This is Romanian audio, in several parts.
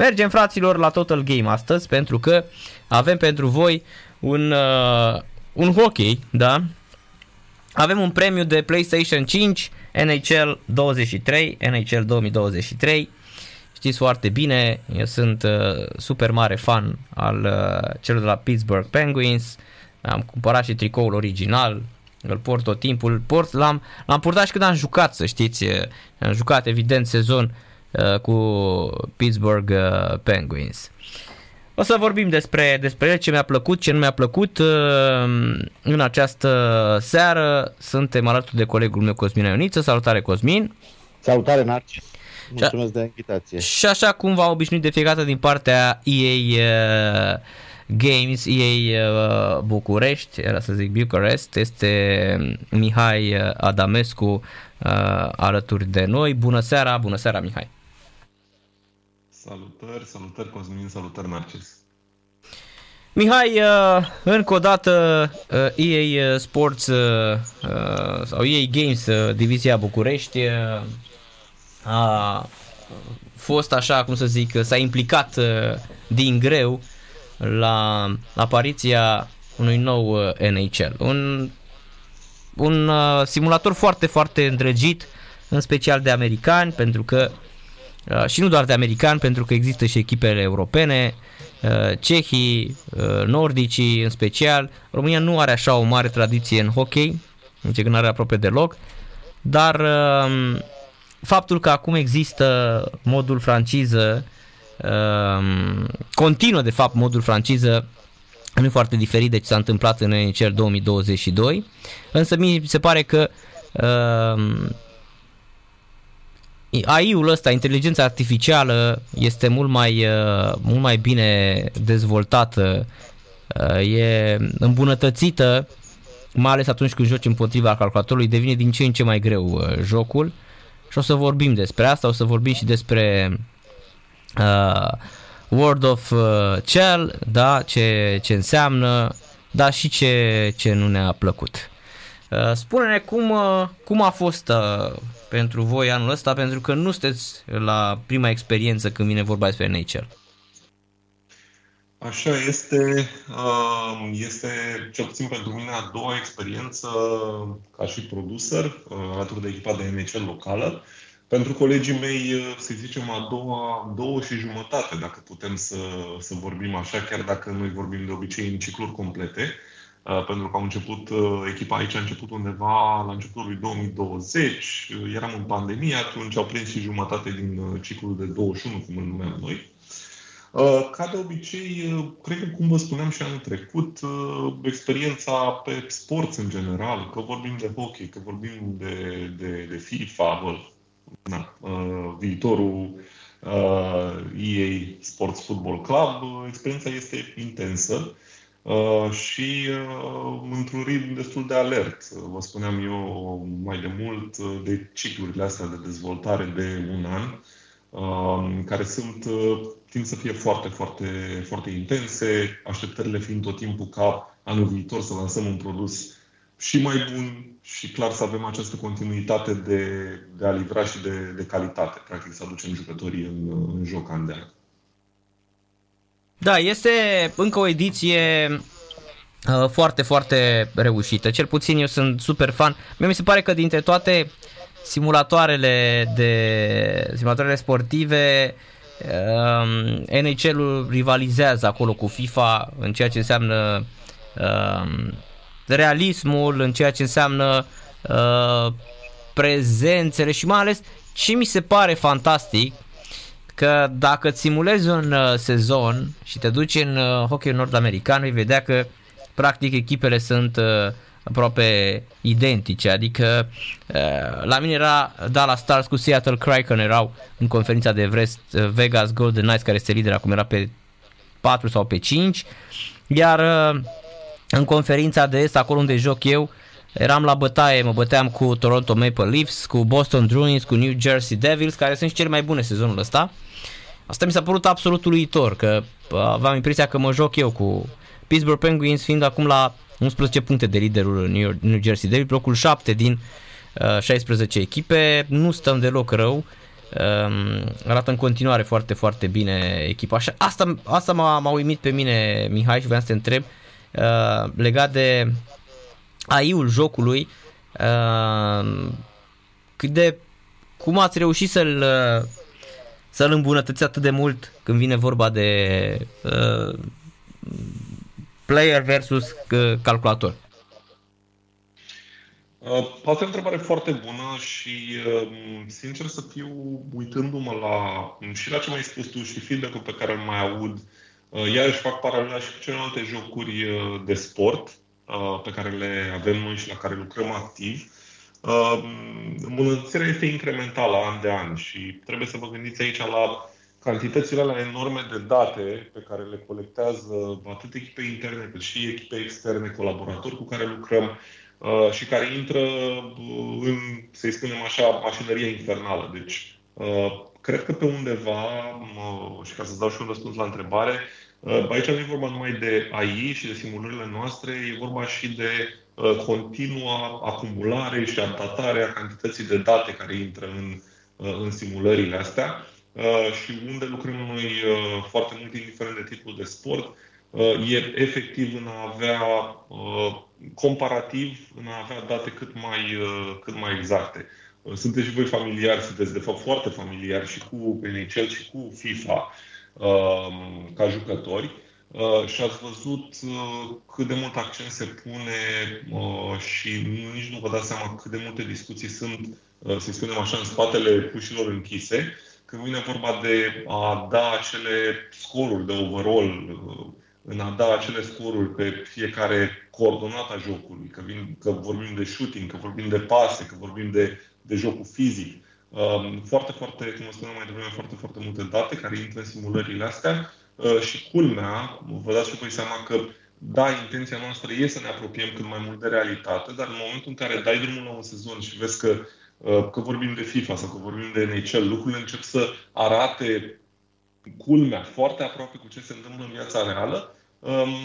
Mergem fraților la Total Game astăzi pentru că avem pentru voi un, uh, un hockey, da? Avem un premiu de PlayStation 5, NHL 23, NHL 2023. Știți foarte bine, eu sunt uh, super mare fan al uh, celor de la Pittsburgh Penguins. Am cumpărat și tricoul original, îl port tot timpul. Port, l-am, l-am purtat și când am jucat, să știți. Am jucat, evident, sezon uh, cu Pittsburgh uh, Penguins. O să vorbim despre, despre el, ce mi-a plăcut, ce nu mi-a plăcut uh, în această seară. Suntem alături de colegul meu Cosmin Ioniță. Salutare Cosmin! Salutare Narci! Mulțumesc de invitație! Și așa cum v-am obișnuit de fiecare dată din partea EA Games, EA București, era să zic Bucharest, este Mihai Adamescu alături de noi. Bună seara, bună seara Mihai! Salutări, salutări Cosmin, salutări Narcis. Mihai, uh, încă o dată uh, EA Sports uh, sau EA Games, divizia București, a fost așa, cum să zic, s-a implicat din greu la apariția unui nou NHL. Un, un simulator foarte, foarte îndrăgit, în special de americani, pentru că Uh, și nu doar de americani, pentru că există și echipele europene, uh, cehii, uh, nordicii în special. România nu are așa o mare tradiție în hockey, nici că nu are aproape deloc, dar um, faptul că acum există modul franciză, um, continuă de fapt modul franciză, nu e foarte diferit de ce s-a întâmplat în NHL 2022, însă mi se pare că um, AI-ul ăsta, inteligența artificială, este mult mai, uh, mult mai bine dezvoltată, uh, e îmbunătățită, mai ales atunci când joci împotriva calculatorului, devine din ce în ce mai greu uh, jocul și o să vorbim despre asta, o să vorbim și despre uh, World of Shell, da, ce, ce înseamnă, dar și ce, ce nu ne-a plăcut. Uh, spune-ne cum, uh, cum a fost uh, pentru voi anul ăsta, pentru că nu sunteți la prima experiență când vine vorba despre NHL. Așa este, este cel puțin pentru mine a doua experiență ca și producer alături de echipa de NHL locală. Pentru colegii mei, să zicem, a doua, două și jumătate, dacă putem să, să vorbim așa, chiar dacă noi vorbim de obicei în cicluri complete. Uh, Uh, pentru că au început, uh, echipa aici a început undeva la începutul lui 2020, uh, eram în pandemie, atunci au prins și jumătate din ciclul de 21, cum îl numeam noi. Ca de obicei, cred că, cum vă spuneam și anul trecut, experiența pe sport în general, că vorbim de hockey, că vorbim de, de, de FIFA, bă, na, viitorul EA Sports Football Club, experiența este intensă Uh, și uh, într-un ritm destul de alert. Vă spuneam eu mai de mult uh, de ciclurile astea de dezvoltare de un an, care sunt, tind să fie foarte, foarte, foarte intense, așteptările fiind tot timpul ca anul viitor să lansăm un produs și mai bun și clar să avem această continuitate de, de a livra și de, de calitate, practic să aducem jucătorii în, în joc an de an. Da, este încă o ediție uh, foarte, foarte reușită. Cel puțin eu sunt super fan. Mie mi se pare că dintre toate simulatoarele de simulatoarele sportive um, NHL-ul rivalizează acolo cu FIFA în ceea ce înseamnă um, realismul, în ceea ce înseamnă uh, prezențele și mai ales ce mi se pare fantastic că dacă îți simulezi un uh, sezon și te duci în uh, hockey nord-american, vei vedea că practic echipele sunt uh, aproape identice, adică uh, la mine era Dallas Stars cu Seattle Kraken erau în conferința de Vrest, uh, Vegas Golden Knights care este lider acum era pe 4 sau pe 5, iar uh, în conferința de est, acolo unde joc eu, eram la bătaie, mă băteam cu Toronto Maple Leafs, cu Boston Bruins, cu New Jersey Devils, care sunt și cele mai bune sezonul ăsta. Asta mi s-a părut absolut uluitor, că aveam impresia că mă joc eu cu Pittsburgh Penguins fiind acum la 11 puncte de liderul New, New Jersey Devils, locul 7 din uh, 16 echipe, nu stăm deloc rău. Um, arată în continuare foarte, foarte bine echipa. Așa, asta, asta m-a, m-a uimit pe mine, Mihai, și vreau să te întreb uh, legat de AI-ul jocului. Uh, cât de cum ați reușit să-l să-l îmbunătăți atât de mult când vine vorba de uh, player versus uh, calculator? Uh, asta e o întrebare foarte bună și, uh, sincer să fiu, uitându-mă la, și la ce mai spus tu și feedback-ul pe care îl mai aud, uh, iarăși fac paralela și cu celelalte jocuri de sport pe care le avem noi și la care lucrăm activ. Îmbunătățirea este incrementală an de an și trebuie să vă gândiți aici la cantitățile alea enorme de date pe care le colectează atât echipe interne cât și echipe externe, colaboratori cu care lucrăm, Uh, și care intră uh, în, să-i spunem așa, mașinăria infernală. Deci, uh, cred că pe undeva, și ca să-ți dau și un răspuns la întrebare, aici nu e vorba numai de AI și de simulările noastre, e vorba și de continua acumulare și adaptare a cantității de date care intră în, în simulările astea și unde lucrăm noi foarte mult, indiferent de tipul de sport, e efectiv în a avea comparativ în a avea date cât mai, uh, cât mai exacte. Uh, sunteți și voi familiari, sunteți de fapt foarte familiari și cu NHL și cu FIFA um, ca jucători uh, și ați văzut cât de mult accent se pune și nici nu vă dați seama cât de multe discuții sunt, să spunem așa, în spatele ușilor închise, când vine vorba de a da acele scoruri de overall în a da acele scoruri pe fiecare coordonată a jocului, că, vin, că vorbim de shooting, că vorbim de pase, că vorbim de, de jocul fizic. Um, foarte, foarte, cum spuneam mai devreme, foarte, foarte multe date care intră în simulările astea. Uh, și culmea, vă dați și voi seama că da, intenția noastră e să ne apropiem cât mai mult de realitate, dar în momentul în care dai drumul la un sezon și vezi că, uh, că vorbim de FIFA sau că vorbim de NHL, lucrurile încep să arate culmea foarte aproape cu ce se întâmplă în viața reală,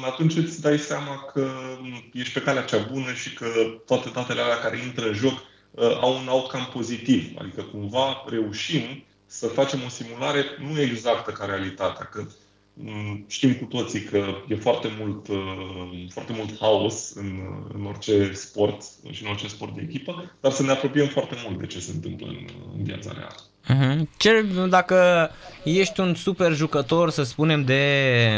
atunci îți dai seama că ești pe calea cea bună și că toate datele alea care intră în joc uh, au un outcome pozitiv. Adică cumva reușim să facem o simulare nu exactă ca realitatea, că mm, știm cu toții că e foarte mult, uh, foarte mult haos în, în orice sport și în orice sport de echipă, dar să ne apropiem foarte mult de ce se întâmplă în, în viața reală. Uh-huh. Ce, dacă ești un super jucător, să spunem, de,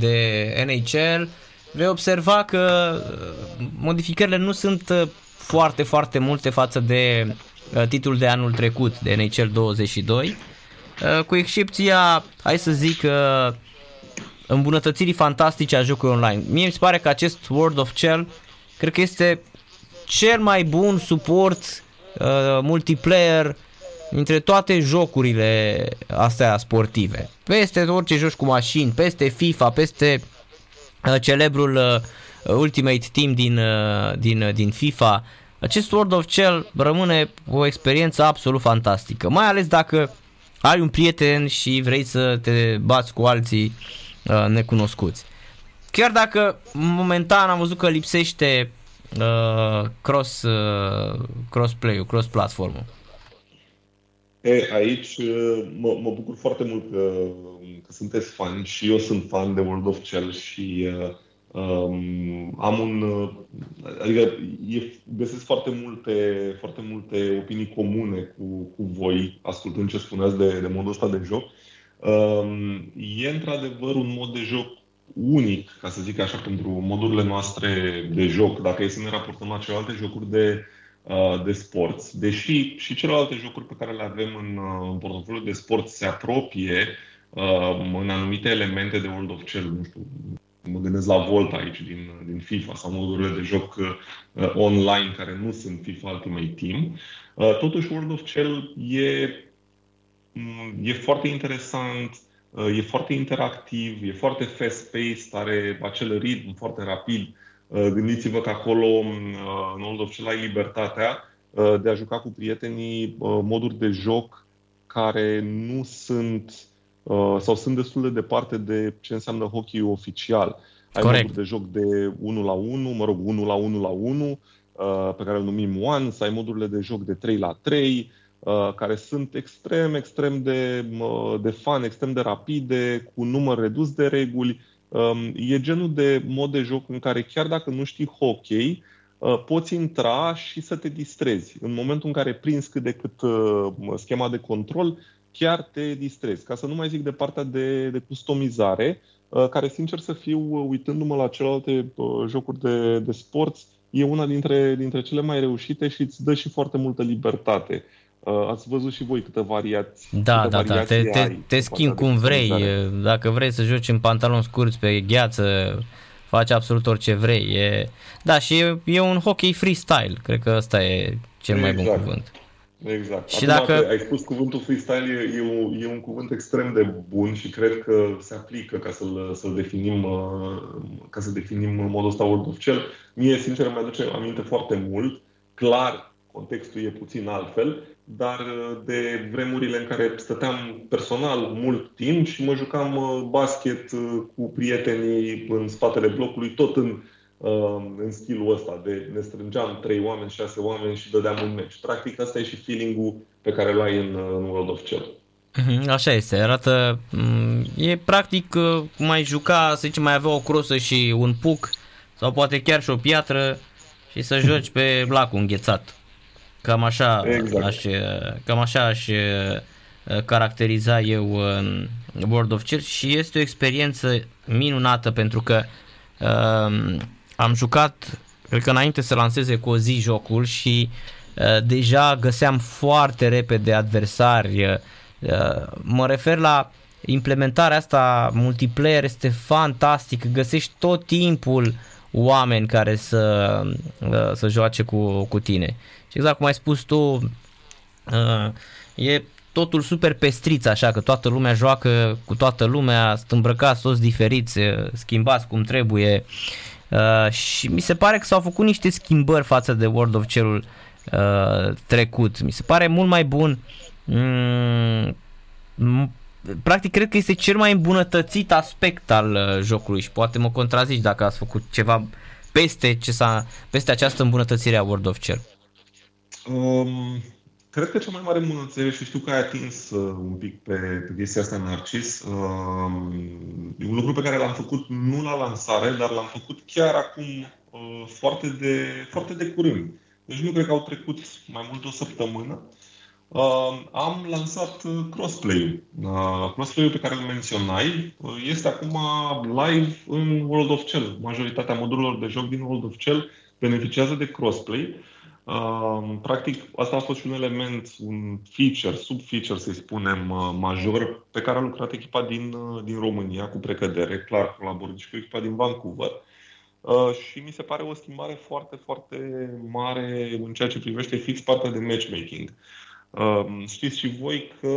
de NHL, vei observa că uh, modificările nu sunt uh, foarte, foarte multe față de uh, titlul de anul trecut, de NHL 22, cu excepția, hai să zic, îmbunătățirii fantastice a jocului online. Mie mi se pare că acest World of Shell cred că este cel mai bun suport multiplayer între toate jocurile astea sportive. Peste orice joci cu mașini, peste FIFA, peste uh, celebrul uh, Ultimate Team din, uh, din, uh, din FIFA, acest World of Shell rămâne o experiență absolut fantastică. Mai ales dacă ai un prieten și vrei să te bați cu alții uh, necunoscuți. Chiar dacă momentan am văzut că lipsește uh, cross, uh, cross-play-ul, cross-platformul. E, aici mă, mă bucur foarte mult că, că sunteți fani și eu sunt fan de World of Shell și uh, um, am un... Adică e, găsesc foarte multe, foarte multe opinii comune cu, cu voi, ascultând ce spuneați de, de modul ăsta de joc. Um, e într-adevăr un mod de joc unic, ca să zic așa, pentru modurile noastre de joc, dacă e să ne raportăm la celelalte jocuri de Uh, de sport. Deși și celelalte jocuri pe care le avem în, uh, în portofoliul de sport se apropie uh, în anumite elemente de World of Shell, nu știu, mă gândesc la Volt aici din, din FIFA sau modurile de joc uh, online care nu sunt FIFA Ultimate Team. Uh, totuși World of Shell e, mm, e foarte interesant, uh, e foarte interactiv, e foarte fast-paced, are acel ritm foarte rapid Uh, gândiți-vă că acolo, uh, în Old of Shell, ai libertatea uh, de a juca cu prietenii moduri de joc care nu sunt sau sunt destul de departe de ce înseamnă hockey oficial. Ai Corect. moduri de joc de 1 la 1, mă rog, 1 la 1 la 1, pe care îl numim Once, ai modurile de joc de 3 la 3, uh, care sunt extrem, extrem de, uh, de fan, extrem de rapide, cu număr redus de reguli. Um, e genul de mod de joc în care chiar dacă nu știi hockey, uh, poți intra și să te distrezi. În momentul în care prinzi cât de cât uh, schema de control, chiar te distrezi. Ca să nu mai zic de partea de, de customizare, uh, care sincer să fiu, uitându-mă la celelalte jocuri de, de sport, e una dintre, dintre cele mai reușite și îți dă și foarte multă libertate. Ați văzut și voi câte variații. Da, câte da, da. Te, te, te schimbi cum vrei. Dacă vrei să joci în pantaloni scurți pe gheață, faci absolut orice vrei. E... Da, și e, e un hockey freestyle. Cred că ăsta e cel mai exact. bun cuvânt. Exact. Și Acum, dacă ai spus cuvântul freestyle, e, e, un, e un cuvânt extrem de bun și cred că se aplică ca să-l, să-l definim, ca să definim modul ăsta World of Cell. Mie, sincer, mi aduce aminte foarte mult. Clar, contextul e puțin altfel, dar de vremurile în care stăteam personal mult timp și mă jucam basket cu prietenii în spatele blocului, tot în Um, în stilul ăsta de ne strângeam trei oameni, șase oameni și dădeam un meci. Practic asta e și feeling-ul pe care îl ai în, în World of Cell. Mhm, așa este, arată, mm, e practic uh, cum ai juca, să zicem, mai avea o crosă și un puc sau poate chiar și o piatră și să joci pe lacul înghețat. Cam așa, exact. aș, cam așa aș uh, caracteriza eu în World of Cell și este o experiență minunată pentru că uh, am jucat, cred că înainte să lanseze cu o zi jocul și uh, deja găseam foarte repede adversari. Uh, mă refer la implementarea asta multiplayer este fantastic, găsești tot timpul oameni care să, uh, să joace cu, cu tine. Și exact cum ai spus tu, uh, e totul super pestriț așa, că toată lumea joacă cu toată lumea, sunt îmbrăcați toți diferiți, uh, schimbați cum trebuie. Uh, și mi se pare că s-au făcut niște schimbări față de World of Cell-ul uh, trecut. Mi se pare mult mai bun. Mm, practic cred că este cel mai îmbunătățit aspect al uh, jocului și poate mă contrazici dacă ați făcut ceva peste, ce s-a, peste această îmbunătățire a World of Cell. Um, Cred că cea mai mare îmbunătățire, și știu că ai atins uh, un pic pe, pe chestia asta, Narcis, uh, e un lucru pe care l-am făcut nu la lansare, dar l-am făcut chiar acum uh, foarte, de, foarte de curând. Deci nu cred că au trecut mai mult de o săptămână. Uh, am lansat uh, crossplay-ul. Uh, crossplay-ul pe care îl menționai uh, este acum live în World of Cell. Majoritatea modurilor de joc din World of Cell beneficiază de crossplay Practic, asta a fost și un element, un feature, sub-feature, să-i spunem, uh, major, pe care a lucrat echipa din, uh, din România cu precădere, clar, colaborând și cu echipa din Vancouver. Uh, și mi se pare o schimbare foarte, foarte mare în ceea ce privește fix partea de matchmaking. Știți și voi că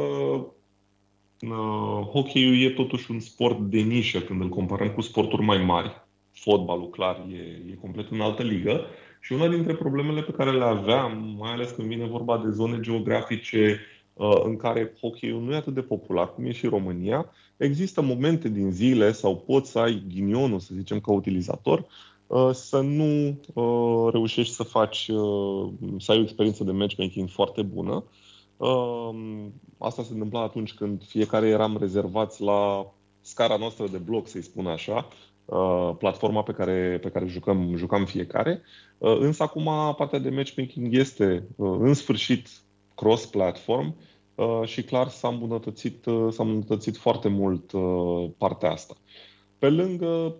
hockey e totuși un sport de nișă când îl comparăm cu sporturi mai mari. Fotbalul, clar, e, e complet în altă ligă. Și una dintre problemele pe care le aveam, mai ales când vine vorba de zone geografice uh, în care hockey nu e atât de popular, cum e și România, există momente din zile sau poți să ai ghinionul, să zicem, ca utilizator, uh, să nu uh, reușești să faci, să ai o experiență de matchmaking foarte bună. Asta se întâmpla atunci când fiecare eram rezervați la scara noastră de bloc, să-i spun așa, Uh, platforma pe care, pe care jucăm, jucăm fiecare. Uh, însă acum partea de matchmaking este uh, în sfârșit cross-platform și clar s-a îmbunătățit, s-a îmbunătățit foarte mult partea asta. Pe lângă,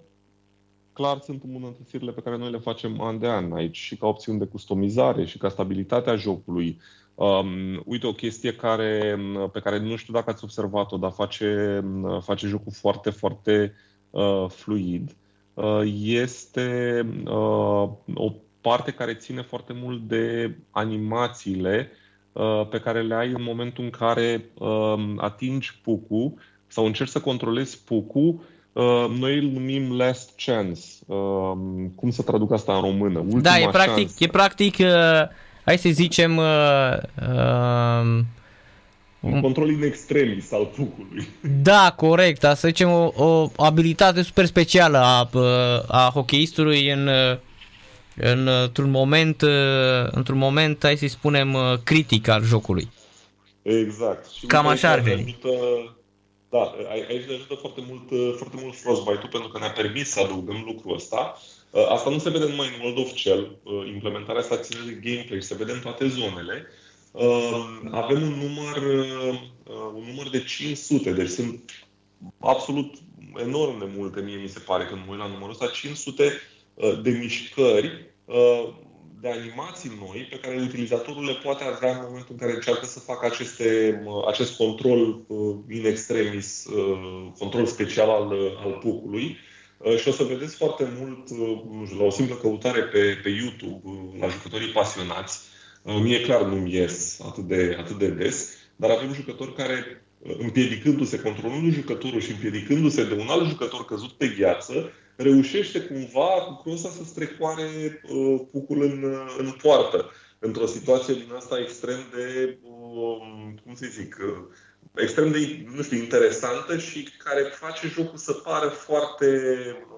clar sunt îmbunătățirile pe care noi le facem an de an aici și ca opțiuni de customizare și ca stabilitatea jocului. Um, uite, o chestie care, pe care nu știu dacă ați observat-o, dar face, face jocul foarte, foarte Uh, fluid uh, este uh, o parte care ține foarte mult de animațiile pe care le ai în momentul în care um, atingi pucul sau încerci să controlezi pucul, noi îl numim last chance. Um, cum să traduc asta în română? Ultima da, e practic, chance. e practic, hai să zicem, uh, un control in extremis al pucului. Da, corect. Să zicem o, o abilitate super specială a, a hocheistului în, în, într-un moment, într-un moment, hai să spunem, critic al jocului. Exact. Și Cam uite, așa ar aici ne veni. Ajută, da, ai- aici ne ajută foarte mult, foarte mult Frostbite-ul pentru că ne-a permis să adăugăm lucrul ăsta. Uh, Asta nu se vede numai în World of Shell. Uh, Implementarea asta ține de gameplay și se vede în toate zonele. Uh, Avem un număr, uh, un număr de 500, deci sunt absolut enorm de multe, mie mi se pare, când mă uit la numărul ăsta, 500 uh, de mișcări uh, de animații noi pe care utilizatorul le poate avea în momentul în care încearcă să facă aceste, uh, acest control uh, in extremis, uh, control special al, uh, al pucului. Uh, Și o să vedeți foarte mult, uh, nu știu, la o simplă căutare pe, pe YouTube, uh, la jucătorii pasionați. Uh, Mie clar nu-mi ies atât de, atât de des, dar avem jucători care uh, împiedicându-se, controlându jucătorul și împiedicându-se de un alt jucător căzut pe gheață, reușește cumva cu crosa să strecoare uh, pucul în, uh, în poartă. Într-o situație din asta extrem de, uh, cum să zic, uh, extrem de, nu știu, interesantă și care face jocul să pară foarte,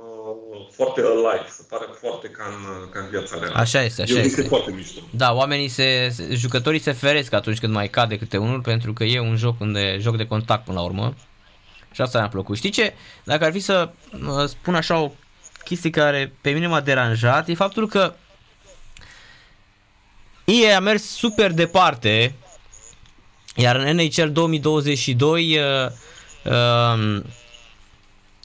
uh, foarte alive, să pară foarte ca în, ca în viața reală. Așa este, așa Eu este. este foarte mișto. Da, oamenii se, se- jucătorii se feresc atunci când mai cade câte unul pentru că e un joc unde joc de contact până la urmă. Și asta mi-a plăcut. Știi ce? Dacă ar fi să uh, spun așa o chestie care pe mine m-a deranjat, e faptul că EA a mers super departe, iar în NHL 2022 uh, uh,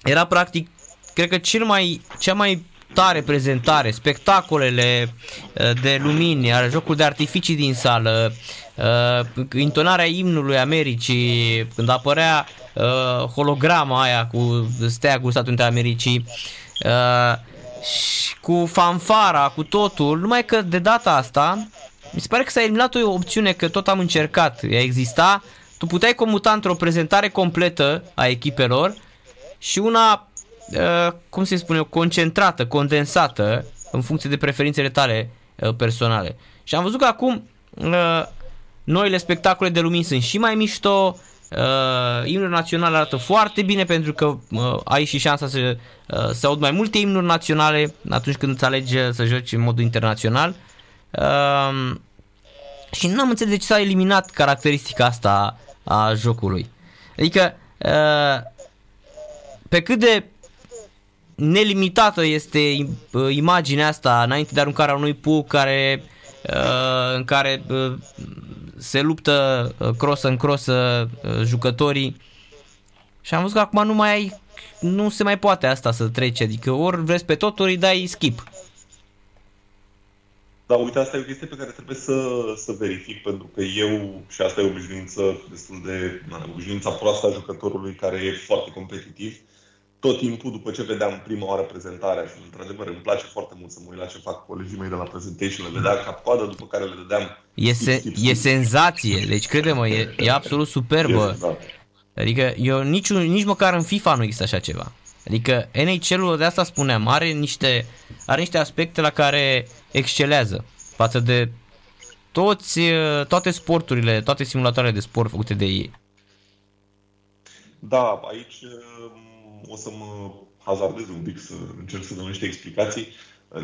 era practic, cred că cel mai, cea mai tare prezentare, spectacolele uh, de lumini, are jocul de artificii din sală, uh, intonarea imnului Americii, când apărea uh, holograma aia cu steagul Statului Unite ale Americii, uh, și cu fanfara, cu totul, numai că de data asta mi se pare că s-a eliminat o opțiune că tot am încercat, ea exista, tu puteai comuta într-o prezentare completă a echipelor și una, uh, cum se spune eu, concentrată, condensată în funcție de preferințele tale uh, personale. Și am văzut că acum uh, noile spectacole de lumini sunt și mai mișto, uh, imnul național arată foarte bine pentru că uh, ai și șansa să, uh, să aud mai multe imnuri naționale atunci când îți alegi uh, să joci în modul internațional. Uh, și nu am înțeles de ce s-a eliminat caracteristica asta a jocului. Adică, uh, pe cât de nelimitată este uh, imaginea asta înainte de aruncarea unui puc care, uh, în care uh, se luptă uh, cross în cross uh, jucătorii și am văzut că acum nu mai ai nu se mai poate asta să trece, adică ori vrei pe tot, ori îi dai skip. Da, uite, asta e o chestie pe care trebuie să, să verific, pentru că eu, și asta e o obișnuință destul de, na, obișnuința proastă a jucătorului care e foarte competitiv, tot timpul, după ce vedeam prima oară prezentarea și, într-adevăr, îmi place foarte mult să mă uit la ce fac colegii mei de la presentation, le vedeam cap-coadă, după care le dădeam E, se, e senzație, deci crede-mă, e, e absolut superbă. Da. Adică eu nici, nici măcar în FIFA nu există așa ceva. Adică NHL-ul de asta spuneam, are niște, are niște aspecte la care excelează față de toți, eh, toate sporturile, toate simulatoarele de sport făcute de ei. Da, aici um, o să mă hazardez un pic să încerc să dau niște explicații.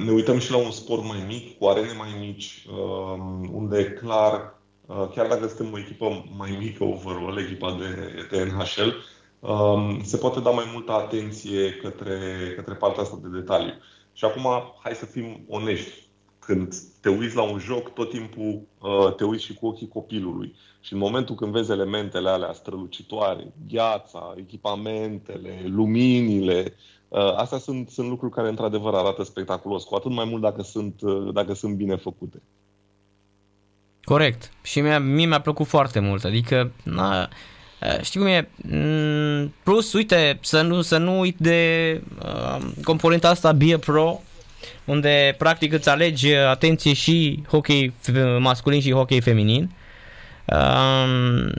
Ne uităm și la un sport mai mic, cu arene mai mici, um, unde clar, uh, chiar dacă suntem o echipă mai mică overall, echipa de, de NHL, um, se poate da mai multă atenție către, către partea asta de detaliu. Și acum, hai să fim onești. Când te uiți la un joc, tot timpul uh, te uiți și cu ochii copilului. Și în momentul când vezi elementele alea strălucitoare, gheața, echipamentele, luminile, uh, astea sunt, sunt lucruri care într-adevăr arată spectaculos, cu atât mai mult dacă sunt, uh, dacă sunt bine făcute. Corect. Și mie, mie mi-a plăcut foarte mult. Adică, na, eh, știi cum e? Mm, Plus, uite, să nu, să nu uit de uh, componenta asta Be a Pro, unde practic îți alegi, atenție, și hockey f- masculin și hockey feminin. Um,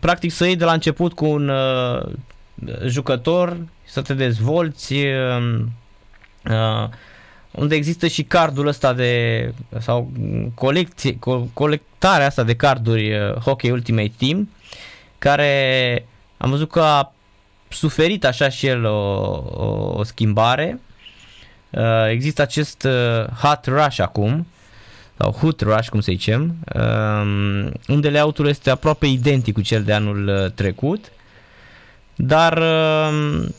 practic să iei de la început cu un uh, jucător, să te dezvolți, uh, uh, unde există și cardul ăsta de sau colecție, co- colectarea asta de carduri uh, Hockey Ultimate Team care am văzut că a suferit așa și el o, o, o schimbare. Uh, există acest uh, Hot Rush acum sau Hoot Rush, cum să zicem, um, unde layout-ul este aproape identic cu cel de anul uh, trecut, dar um,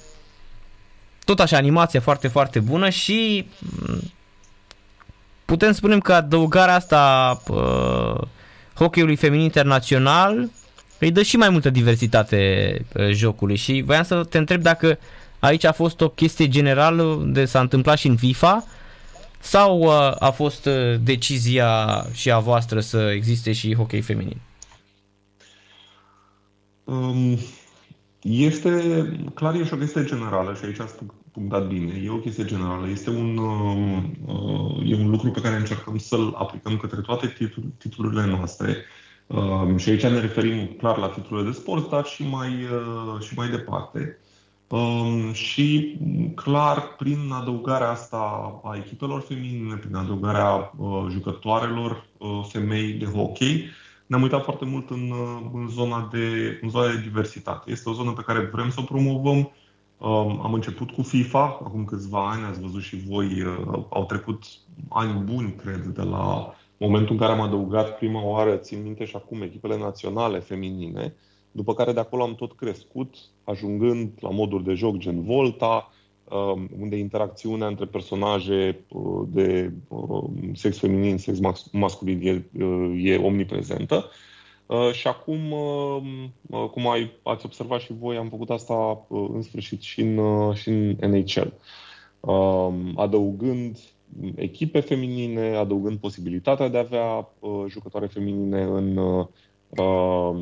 tot așa, animația foarte, foarte bună și um, putem spune că adăugarea asta uh, hockeyului feminin internațional îi dă și mai multă diversitate uh, jocului. Și voiam să te întreb dacă aici a fost o chestie generală de s-a întâmplat și în FIFA sau uh, a fost uh, decizia și a voastră să existe și hockey feminin? Um, este, clar, e și o chestie generală și aici ați punctat bine. E o chestie generală. Este un, um, uh, e un lucru pe care încercăm să-l aplicăm către toate titul, titlurile noastre. Um, și aici ne referim clar la titlurile de sport, dar și mai, uh, și mai departe. Um, și clar, prin adăugarea asta a echipelor feminine, prin adăugarea uh, jucătoarelor uh, femei de hockey, ne-am uitat foarte mult în, uh, în, zona de, în zona de diversitate. Este o zonă pe care vrem să o promovăm. Um, am început cu FIFA acum câțiva ani, ați văzut și voi, uh, au trecut ani buni, cred, de la momentul în care am adăugat prima oară, țin minte și acum, echipele naționale feminine. Uh, după care de acolo am tot crescut, ajungând la moduri de joc gen Volta, um, unde interacțiunea între personaje uh, de um, sex feminin, sex masculin e, uh, e omniprezentă. Uh, și acum, um, cum ai, ați observat și voi, am făcut asta în sfârșit și în, și în NHL. Adăugând echipe feminine, adăugând posibilitatea de a avea jucătoare feminine în uh,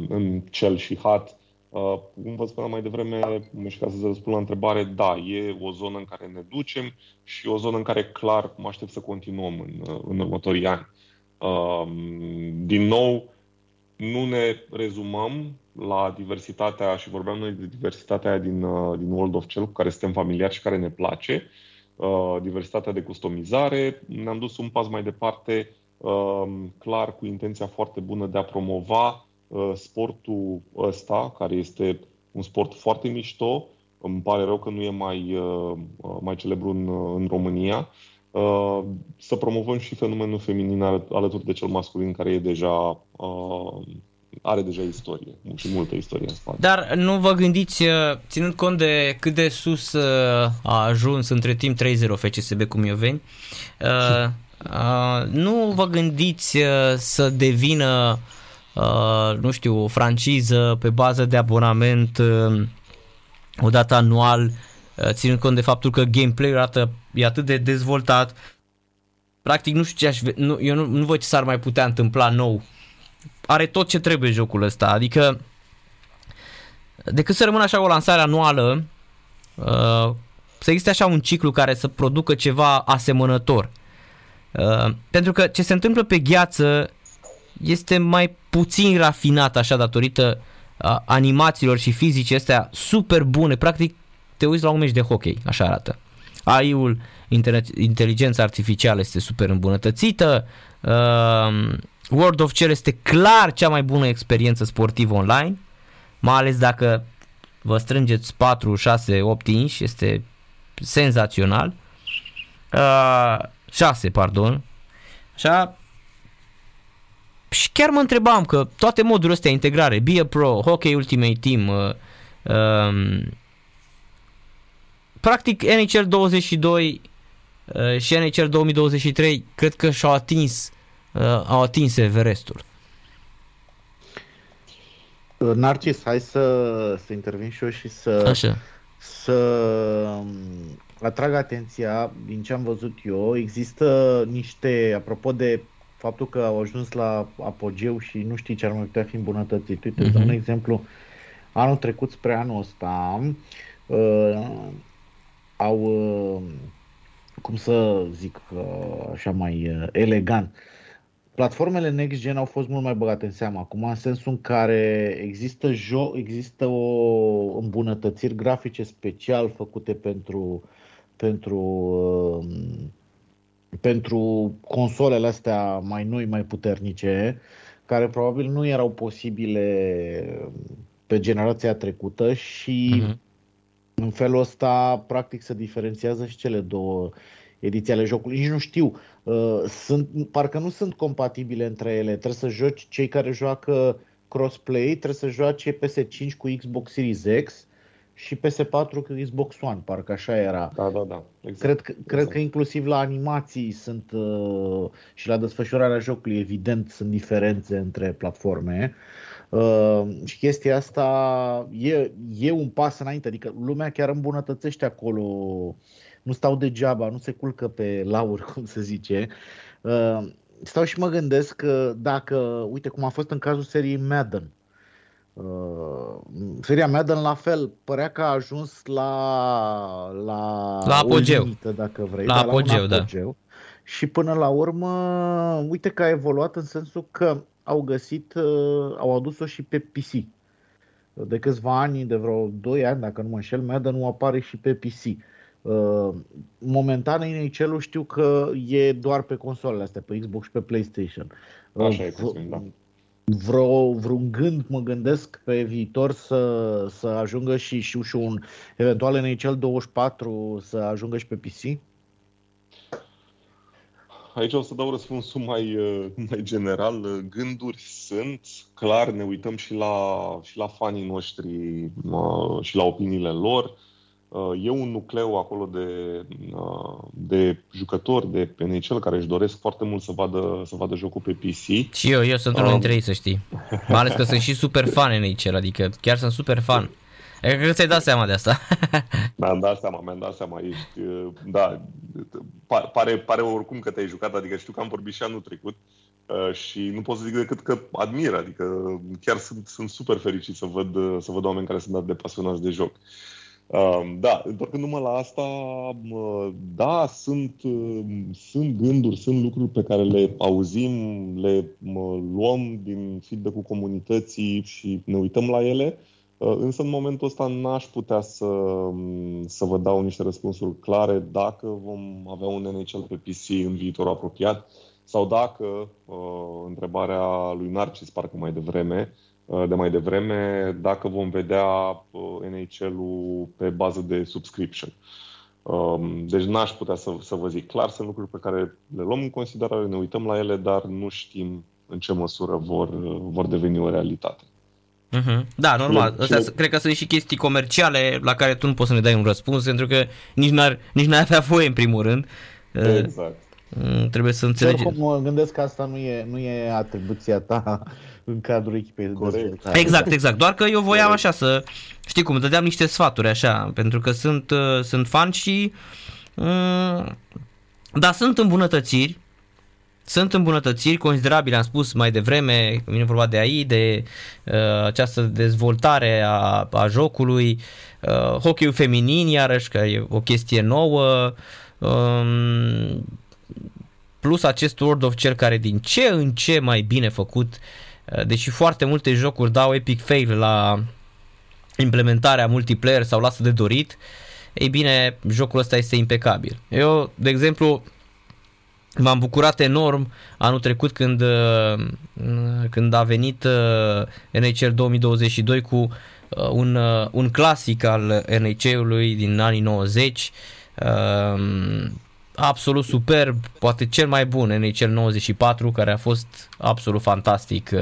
în cel și hat. Uh, cum vă spuneam mai devreme, și ca să răspund la întrebare, da, e o zonă în care ne ducem și o zonă în care clar mă aștept să continuăm în, uh, în următorii ani. Uh, din nou, nu ne rezumăm la diversitatea, și vorbeam noi de diversitatea din, uh, din World of Cell, cu care suntem familiari și care ne place, uh, diversitatea de customizare. Ne-am dus un pas mai departe Um, clar cu intenția foarte bună de a promova uh, sportul ăsta, care este un sport foarte mișto. Îmi pare rău că nu e mai, uh, uh, mai celebru în, în România. Să promovăm și fenomenul feminin alături de cel masculin, care e deja are deja istorie și multă istorie în spate. Dar nu vă gândiți, ținând cont de cât de sus a ajuns între timp 3-0 FCSB cu Mioveni, Uh, nu vă gândiți uh, să devină, uh, nu știu, o franciză pe bază de abonament uh, o dată anual, uh, ținând cont de faptul că gameplay-ul arată, e atât de dezvoltat. Practic nu știu ce aș, nu, eu nu, nu văd ce s-ar mai putea întâmpla nou. Are tot ce trebuie jocul ăsta, adică decât să rămână așa o lansare anuală, uh, să existe așa un ciclu care să producă ceva asemănător. Uh, Uh, pentru că ce se întâmplă pe gheață este mai puțin rafinat așa datorită uh, animațiilor și fizice astea super bune. Practic te uiți la un meci de hockey, așa arată. AI-ul, inteligența artificială este super îmbunătățită. Uh, World of Chair este clar cea mai bună experiență sportivă online, mai ales dacă vă strângeți 4, 6, 8 inși, este senzațional. Uh, 6, pardon. Așa. Și chiar mă întrebam că toate modurile astea integrare, Be a Pro, Hockey Ultimate Team, uh, um, practic NHL 22 uh, și NHL 2023 cred că și-au atins uh, au atins Everestul. Uh, Narcis, hai să, să intervin și eu și să, Așa. să um, atrag atenția, din ce am văzut eu, există niște, apropo de faptul că au ajuns la apogeu și nu știi ce ar mai putea fi îmbunătățit. Uite, uh-huh. un exemplu, anul trecut spre anul ăsta uh, au, uh, cum să zic uh, așa mai uh, elegant, platformele next gen au fost mult mai băgate în seamă acum, în sensul în care există, jo- există o îmbunătățiri grafice special făcute pentru pentru, um, pentru consolele astea mai noi, mai puternice, care probabil nu erau posibile pe generația trecută și uh-huh. în felul ăsta practic se diferențiază și cele două ediții ale jocului, nici nu știu. Uh, sunt, parcă nu sunt compatibile între ele. Trebuie să joci cei care joacă crossplay, trebuie să joace PS5 cu Xbox Series X și PS4 cu Xbox One, parcă așa era. Da, da, da. Exact. Cred, că, exact. cred că inclusiv la animații sunt uh, și la desfășurarea jocului, evident, sunt diferențe între platforme. Uh, și chestia asta e, e un pas înainte, adică lumea chiar îmbunătățește acolo, nu stau degeaba, nu se culcă pe lauri, cum se zice. Uh, stau și mă gândesc că dacă, uite cum a fost în cazul seriei Madden, Uh, seria Madden la fel, părea că a ajuns la la, la apogeu, limită, dacă vrei, la da, apogeu, la da. apogeu. Și până la urmă, uite că a evoluat în sensul că au găsit, uh, au adus-o și pe PC. De câțiva ani, de vreo 2 ani, dacă nu mă înșel, Madden nu apare și pe PC. Uh, momentan NHL-ul știu că e doar pe consolele astea, pe Xbox și pe PlayStation. Așa e puțin, da vreo, vreun gând, mă gândesc pe viitor să, să ajungă și, și, și un eventual NHL 24 să ajungă și pe PC? Aici o să dau răspunsul mai, mai general. Gânduri sunt, clar ne uităm și la, și la fanii noștri și la opiniile lor. Uh, e un nucleu acolo de, uh, de jucători de NHL care își doresc foarte mult să vadă, să vadă jocul pe PC. Și eu, eu sunt unul um, dintre ei, să știi. Mai ales că sunt și super fan NHL, adică chiar sunt super fan. Cred că ți-ai dat seama de asta. Mi-am dat seama, mi-am dat seama. Ești, uh, da, pare, pare oricum că te-ai jucat, adică știu că am vorbit și anul trecut și nu pot să zic decât că admir, adică chiar sunt, sunt super fericit să văd, să văd oameni care sunt atât de pasionați de joc. Uh, Um, da, întorcându-mă la asta, da, sunt, sunt gânduri, sunt lucruri pe care le auzim, le luăm din feedback-ul comunității și ne uităm la ele, uh, însă în momentul ăsta n-aș putea să, să vă dau niște răspunsuri clare dacă vom avea un NHL pe PC în viitor apropiat sau dacă, uh, întrebarea lui Narcis parcă mai devreme, Uh, de mai devreme, dacă vom vedea uh, NHL-ul pe bază de subscription. Um, deci n-aș putea să, să vă zic clar, sunt lucruri pe care le luăm în considerare, ne uităm la ele, dar nu știm în ce măsură vor, uh, vor deveni o realitate. Uh-huh. Da, normal. Astea, cele... cred că sunt și chestii comerciale la care tu nu poți să ne dai un răspuns, pentru că nici n-ar, nici n-ai avea voie în primul rând. Exact. Uh, trebuie să înțelegi. Oricum mă gândesc că asta nu e, nu e atribuția ta în cadrul echipei de Exact, exact. Doar că eu voiam așa să, știi cum, dădeam niște sfaturi așa, pentru că sunt, uh, sunt fan și uh, da, sunt îmbunătățiri, sunt îmbunătățiri considerabile, am spus mai devreme, vine vorba de AI, de uh, această dezvoltare a, a jocului, uh, hockey feminin, iarăși, că e o chestie nouă, um, plus acest World of Cell care din ce în ce mai bine făcut uh, Eh, deși foarte multe jocuri dau epic fail la implementarea multiplayer sau lasă de dorit, ei bine, jocul ăsta este impecabil. Eu, de exemplu, m-am bucurat enorm anul trecut când, eh, când a venit eh, NHL 2022 cu un, un clasic al NHL-ului din anii 90 absolut superb, poate cel mai bun NHL 94, care a fost absolut fantastic uh,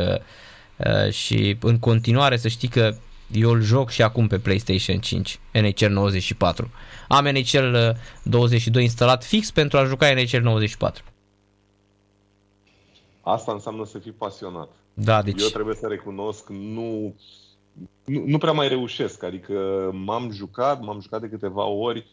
uh, și în continuare să știi că eu îl joc și acum pe PlayStation 5, NHL 94. Am NHL 22 instalat fix pentru a juca NHL 94. Asta înseamnă să fii pasionat. Da, deci... Eu trebuie să recunosc, nu, nu, nu prea mai reușesc, adică m-am jucat, m-am jucat de câteva ori,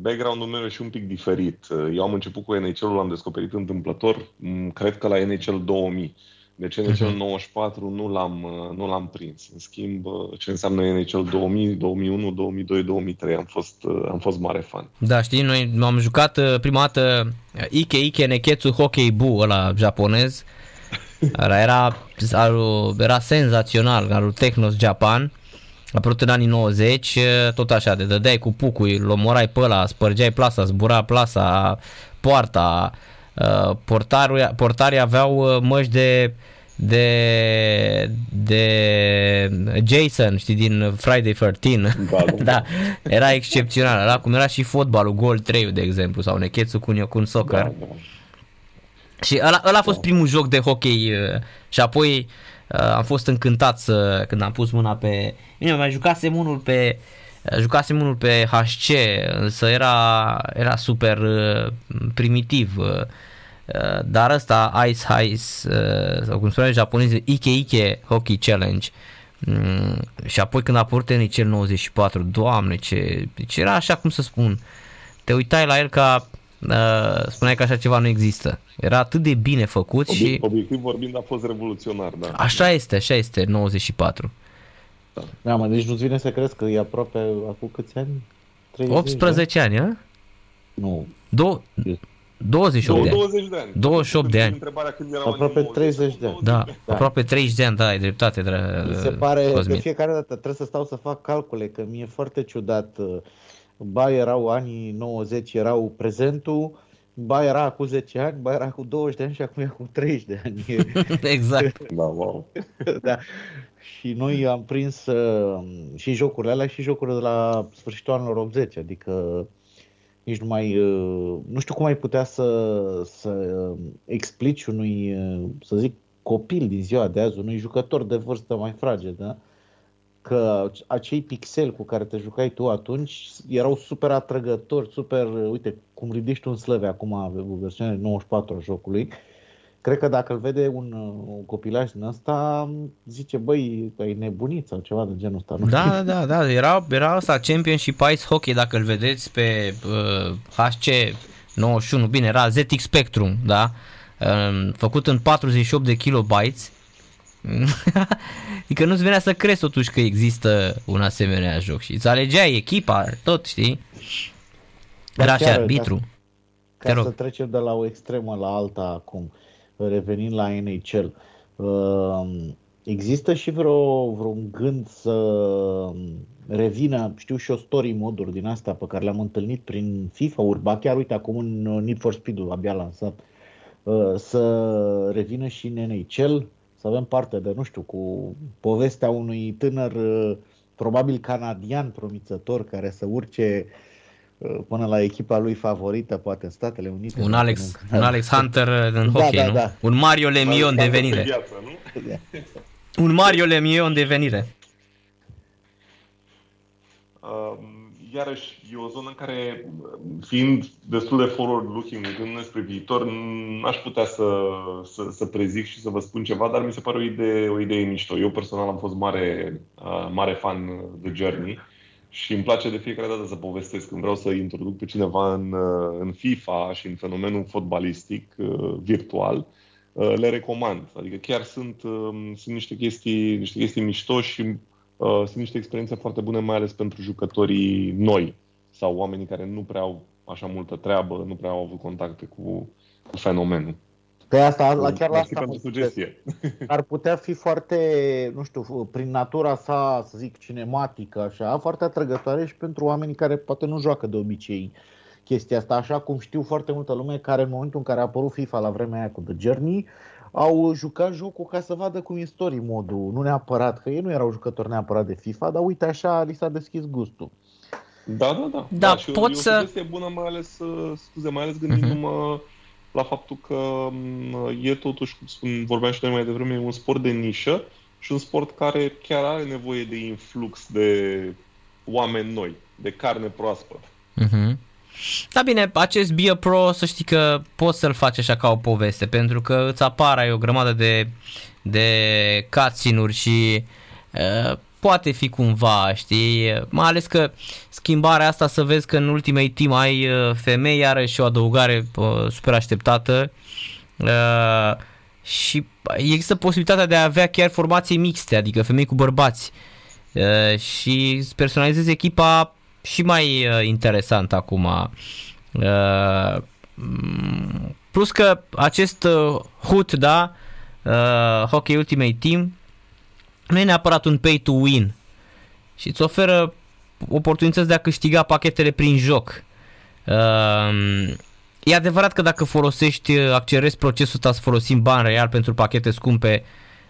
background-ul meu e și un pic diferit. Eu am început cu NHL-ul, l-am descoperit întâmplător, cred că la NHL 2000. Deci NHL 94 nu l-am, nu l-am prins. În schimb, ce înseamnă NHL 2000, 2001, 2002, 2003, am fost, am fost mare fan. Da, știi, noi am jucat prima dată Ike Ike Neketsu Hockey Bu, ăla japonez. Era, era, era senzațional, al Technos Japan apărut în anii 90, tot așa, de dădeai cu pucul, îl omorai pe ăla, spărgeai plasa, zbura plasa, poarta, portarii, portarii aveau măști de de, de Jason, știi, din Friday 13. Da, da. da, era excepțional. Era cum era și fotbalul, Gol 3 de exemplu, sau Neketsu Kunio Kun Soccer. Da, da. Și ăla, ăla a fost primul joc de hockey uh, și apoi uh, am fost încântat să, când am pus mâna pe... Bine, mai jucasem unul pe uh, jucasem unul pe HC, însă era, era super primitiv. Dar ăsta Ice Ice, sau cum spunea japonezii, Ike Ike Hockey Challenge, mm, și apoi când a apărut NHL 94, doamne, ce, ce era așa cum să spun, te uitai la el ca uh, spuneai că așa ceva nu există. Era atât de bine făcut Obiect, și... Obiectiv vorbind a fost revoluționar, da. Așa este, așa este, 94. Da, da mă, deci nu-ți vine să crezi că e aproape, acum câți ani? 30 18 ani, a? Nu. Do- 28 de ani. 20 de ani. 28 de ani. Întrebarea când era aproape 30 de ani. Da, da, aproape 30 de ani, da, ai dreptate. Mi se pare, Cosmin. de fiecare dată trebuie să stau să fac calcule, că mi-e foarte ciudat. Uh, ba erau anii 90, erau prezentul, ba era cu 10 ani, ba era cu 20 de ani și acum e cu 30 de ani. exact. Da, wow. da. Și noi am prins uh, și jocurile alea și jocurile de la sfârșitul anilor 80, adică nici nu mai, uh, nu știu cum ai putea să, să uh, explici unui, uh, să zic, copil din ziua de azi, unui jucător de vârstă mai fragedă, da? Că acei pixeli cu care te jucai tu atunci erau super atrăgători, super, uite, cum ridici tu în slăve acum, avem versiunea 94 a jocului, cred că dacă îl vede un, un copilaj din ăsta, zice, băi, e nebunit sau ceva de genul ăsta. Nu da, știu. da, da, era, era asta Championship Ice Hockey, dacă îl vedeți pe uh, HC 91, bine, era ZX Spectrum, da, uh, făcut în 48 de kilobytes, adică nu-ți venea să crezi totuși că există un asemenea joc și îți alegeai echipa, tot, știi? Era și arbitru. Ca, ca să trecem de la o extremă la alta acum, revenind la NHL, uh, există și vreo, vreun gând să revină, știu și o story moduri din asta pe care le-am întâlnit prin FIFA-uri, ba chiar uite acum în Need for Speed-ul abia lansat, uh, să revină și în NHL, să avem parte de, nu știu, cu povestea unui tânăr, uh, probabil canadian promițător, care să urce uh, până la echipa lui favorită, poate în Statele Unite. Un Alex, un Alex Hunter în da, hockey, da, nu? Da. Un Mario Lemieux în devenire. Viață, nu? Un Mario Lemieux în devenire. Um, iarăși, e o zonă în care, fiind destul de forward-looking, uitându spre viitor, n-aș putea să, să, să prezic și să vă spun ceva, dar mi se pare o idee, o idee mișto. Eu personal am fost mare, mare fan de Journey și îmi place de fiecare dată să povestesc. Când vreau să introduc pe cineva în, în FIFA și în fenomenul fotbalistic virtual, le recomand. Adică chiar sunt, sunt niște, chestii, niște chestii mișto și uh, sunt niște experiențe foarte bune, mai ales pentru jucătorii noi sau oamenii care nu prea au așa multă treabă, nu prea au avut contacte cu, cu fenomenul. Pe asta, la chiar la asta pentru sugestie. Ar putea fi foarte, nu știu, prin natura sa, să zic, cinematică, așa, foarte atrăgătoare și pentru oamenii care poate nu joacă de obicei chestia asta, așa cum știu foarte multă lume care în momentul în care a apărut FIFA la vremea aia cu The Journey, au jucat jocul ca să vadă cum e story modul, nu neapărat, că ei nu erau jucători neapărat de FIFA, dar uite așa li s-a deschis gustul. Da, da, da. Da, da și pot să... E bună, mai ales, scuze, mai ales gândindu-mă uh-huh. la faptul că e totuși, cum spun, vorbeam și noi mai devreme, un sport de nișă și un sport care chiar are nevoie de influx de oameni noi, de carne proaspătă. Uh-huh. Da bine, acest Be a Pro să știi că poți să-l faci așa ca o poveste, pentru că îți apare o grămadă de, de cutscene și uh, poate fi cumva, știi, mai ales că schimbarea asta să vezi că în ultimei Team ai uh, femei, iarăși o adăugare uh, super așteptată uh, și există posibilitatea de a avea chiar formații mixte, adică femei cu bărbați. Uh, și îți personalizezi echipa și mai uh, interesant acum. Uh, plus că acest uh, HUT, da, uh, Hockey Ultimate Team, nu e neapărat un pay to win și îți oferă oportunități de a câștiga pachetele prin joc. Uh, e adevărat că dacă folosești, uh, accelerezi procesul ăsta să folosim bani real pentru pachete scumpe,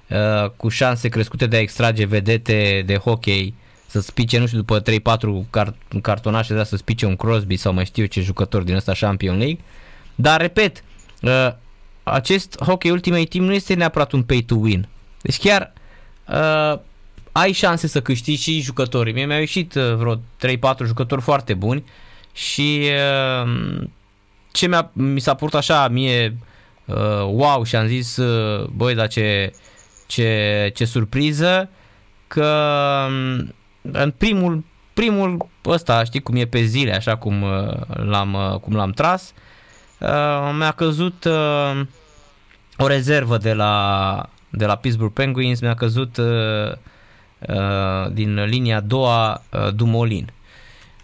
uh, cu șanse crescute de a extrage vedete de hockey, să spice, nu știu, după 3-4 cart- cartonașe, da, să spice un Crosby sau mai știu eu ce jucător din ăsta Champion League. Dar, repet, uh, acest Hockey Ultimate Team nu este neapărat un pay to win. Deci chiar uh, ai șanse să câștigi și jucătorii. Mie mi-au ieșit uh, vreo 3-4 jucători foarte buni și uh, ce mi-a, mi s-a părut așa mie uh, wow și am zis uh, băi dar ce, ce, ce surpriză că um, în primul primul ăsta știi cum e pe zile așa cum uh, l-am, uh, cum l-am tras uh, mi-a căzut uh, o rezervă de la, de la Pittsburgh Penguins, mi-a căzut uh, uh, din linia a doua uh, Dumolin.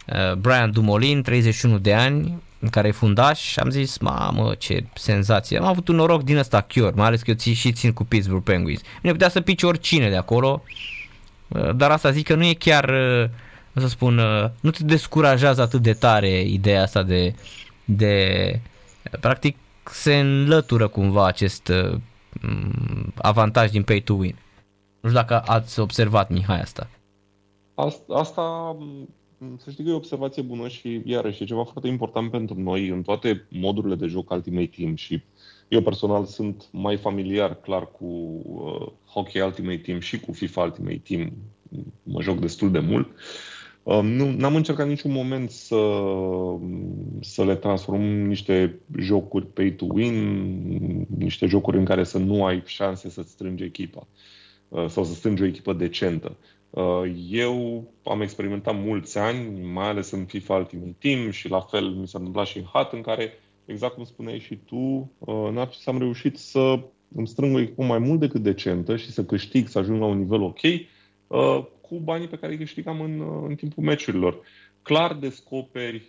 Uh, Brian Dumolin, 31 de ani, în care e fundaș și am zis, mamă, ce senzație. Am avut un noroc din ăsta cure, mai ales că eu țin și țin cu Pittsburgh Penguins. Bine, putea să pici oricine de acolo, uh, dar asta zic că nu e chiar, uh, să spun, uh, nu te descurajează atât de tare ideea asta de, de practic se înlătură cumva acest uh, avantaj din pay to win. Nu știu dacă ați observat, Mihai, asta. Asta, asta să știi că e o observație bună și iarăși e ceva foarte important pentru noi în toate modurile de joc Ultimate Team și eu personal sunt mai familiar clar cu uh, Hockey Ultimate Team și cu FIFA Ultimate Team. Mă joc destul de mult. Uh, nu n-am încercat niciun moment să, să le transformăm în niște jocuri pay to win, niște jocuri în care să nu ai șanse să-ți strângi echipa uh, sau să strângi o echipă decentă. Uh, eu am experimentat mulți ani, mai ales în FIFA Ultimate Team și la fel mi s-a întâmplat și în HAT, în care, exact cum spuneai și tu, în Arcis am reușit să îmi strâng o echipă mai mult decât decentă și să câștig, să ajung la un nivel ok, uh, cu banii pe care îi câștigam în, în timpul meciurilor. Clar descoperi,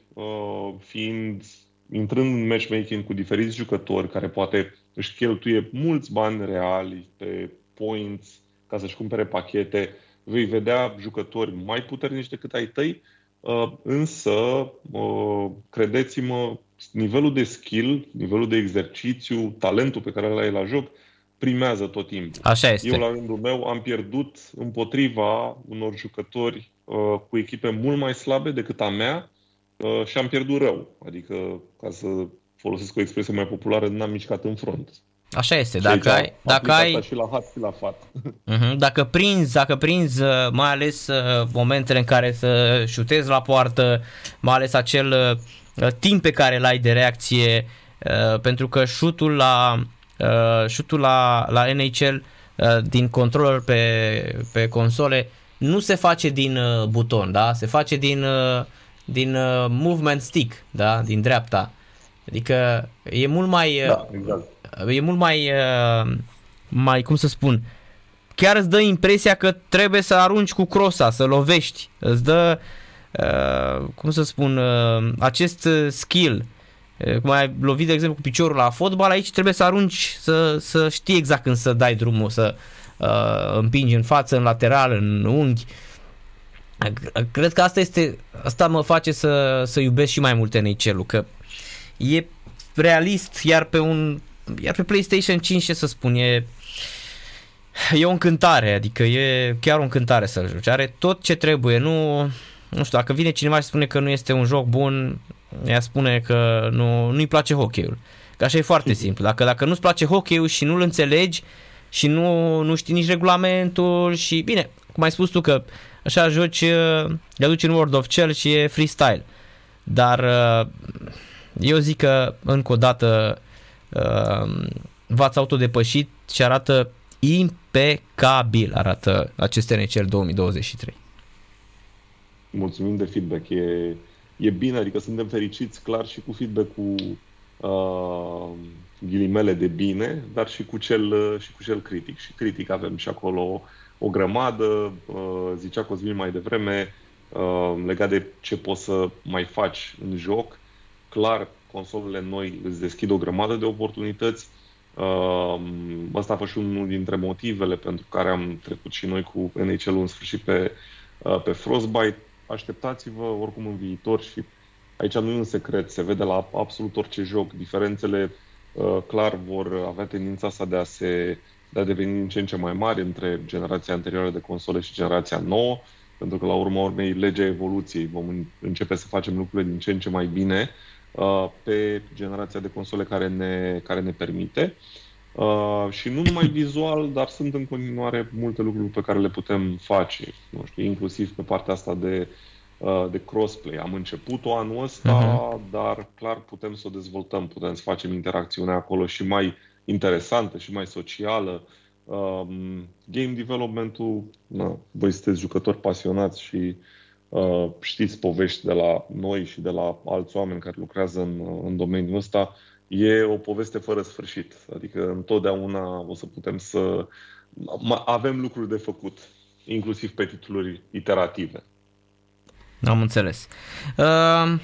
fiind, intrând în matchmaking cu diferiți jucători care poate își cheltuie mulți bani reali pe points ca să-și cumpere pachete, vei vedea jucători mai puternici decât ai tăi, uh, însă, uh, credeți-mă, nivelul de skill, nivelul de exercițiu, talentul pe care îl ai la joc, primează tot timpul. Așa este. Eu, la rândul meu, am pierdut împotriva unor jucători uh, cu echipe mult mai slabe decât a mea uh, și am pierdut rău. Adică, ca să folosesc o expresie mai populară, n-am mișcat în front. Așa este, dacă ai, dacă ai și la hat și la fat. Uh-huh, dacă prinzi, dacă prinzi uh, mai ales uh, momentele în care să șutezi la poartă, mai ales acel uh, timp pe care îl ai de reacție, pentru că șutul la șutul la, la NHL din controller pe, pe console nu se face din buton, da? Se face din din movement stick, da? Din dreapta. Adică e mult mai da, exact e mult mai, uh, mai, cum să spun, chiar îți dă impresia că trebuie să arunci cu crosa, să lovești. Îți dă, uh, cum să spun, uh, acest skill. Cum ai lovit, de exemplu, cu piciorul la fotbal, aici trebuie să arunci, să, să știi exact când să dai drumul, să uh, împingi în față, în lateral, în unghi. Cred că asta este, asta mă face să, să iubesc și mai mult NHL-ul, că e realist, iar pe un iar pe PlayStation 5, ce să spun, e, e o încântare, adică e chiar o încântare să-l joci. Are tot ce trebuie, nu, nu știu, dacă vine cineva și spune că nu este un joc bun, ea spune că nu, nu-i place hockey-ul. Că așa e foarte simplu. Dacă, dacă nu-ți place hockey-ul și nu-l înțelegi și nu, nu știi nici regulamentul și, bine, cum ai spus tu că așa joci, le aduci în World of Cell și e freestyle. Dar eu zic că, încă o dată, uh, v-ați autodepășit și arată impecabil arată acest NHL 2023. Mulțumim de feedback. E, e bine, adică suntem fericiți clar și cu feedback-ul uh, ghilimele de bine, dar și cu cel, și cu cel critic. Și critic avem și acolo o grămadă, uh, zicea Cosmin mai devreme, uh, legat de ce poți să mai faci în joc. Clar, consolele noi îți deschid o grămadă de oportunități. Asta a fost și unul dintre motivele pentru care am trecut și noi cu NHL în sfârșit pe, uh, pe Frostbite. Așteptați-vă oricum în viitor și aici nu e un secret, se vede la absolut orice joc. Diferențele uh, clar vor avea tendința asta de a se de a deveni din ce în ce mai mari între generația anterioară de console și generația nouă, pentru că la urma urmei legea evoluției vom începe să facem lucrurile din ce în ce mai bine uh, pe generația de console care ne, care ne permite. Uh, și nu numai vizual, dar sunt în continuare multe lucruri pe care le putem face, nu știu, inclusiv pe partea asta de, uh, de crossplay. Am început-o anul ăsta, uh-huh. dar clar putem să o dezvoltăm, putem să facem interacțiunea acolo și mai interesantă și mai socială. Um, game development-ul, na, voi sunteți jucători pasionați și uh, știți povești de la noi și de la alți oameni care lucrează în, în domeniul ăsta, e o poveste fără sfârșit. Adică întotdeauna o să putem să avem lucruri de făcut, inclusiv pe titluri iterative. Am înțeles. Uh,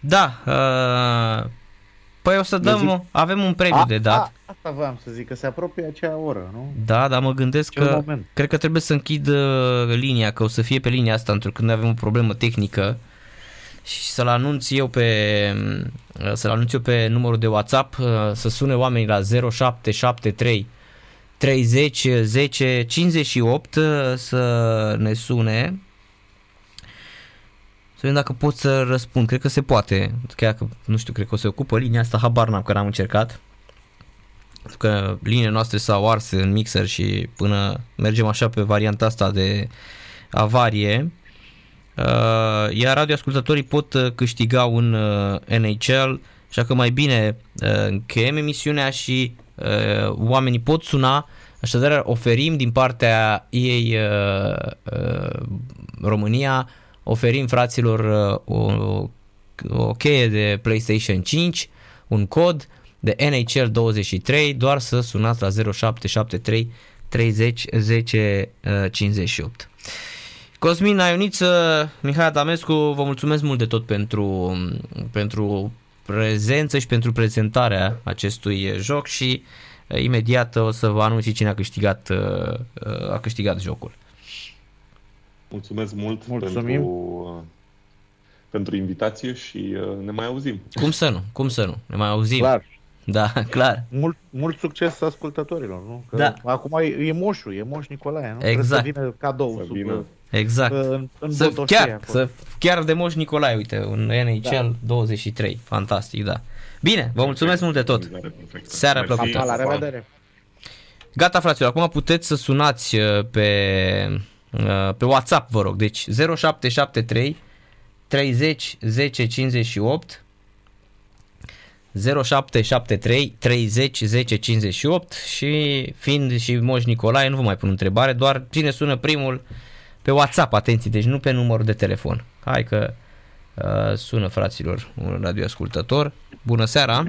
da, uh, Păi o să dăm, zic... avem un premiu a, de dat. A, asta voiam să zic, că se apropie acea oră, nu? Da, dar mă gândesc Ce că moment. cred că trebuie să închid uh, linia, că o să fie pe linia asta, pentru că noi avem o problemă tehnică și să-l anunț eu pe uh, să-l anunț eu pe numărul de WhatsApp, uh, să sune oamenii la 0773 30 10 58 să ne sune să vedem dacă pot să răspund. Cred că se poate. Chiar că, nu știu, cred că o să ocupă linia asta, habar n-am, că am încercat. Pentru că liniile noastre s-au ars în mixer și până mergem așa pe varianta asta de avarie, uh, iar radioascultătorii pot uh, câștiga un uh, NHL, așa că mai bine încheiem emisiunea și oamenii pot suna, așadar oferim din partea ei România oferim fraților uh, o, o cheie de PlayStation 5, un cod de NHL 23, doar să sunați la 0773 30 10 58. Cosmin Aioniță, Mihai Adamescu, vă mulțumesc mult de tot pentru, pentru prezență și pentru prezentarea acestui joc și uh, imediat o să vă anunț cine a câștigat, uh, a câștigat jocul. Mulțumesc mult Mulțumim. pentru, pentru invitație și uh, ne mai auzim. Cum să nu? Cum să nu? Ne mai auzim. Clar. Da, clar. Mult, mult succes ascultătorilor, nu? Că da. Acum e, e moșul, e moș Nicolae, nu? Exact. Trebuie să vină cadou să sub, vină. Exact. În, în să, chiar, să, chiar de moș Nicolae, uite, un NHL da. 23. Fantastic, da. Bine, vă mulțumesc mult de tot. Seara plăcută. La revedere. Gata, fraților, acum puteți să sunați uh, pe Uh, pe WhatsApp, vă rog. Deci 0773 30 10 58 0773 30 10 58 și fiind și Moș Nicolae, nu vă mai pun întrebare, doar cine sună primul pe WhatsApp, atenție, deci nu pe numărul de telefon. Hai că uh, sună fraților un radioascultător. Bună seara!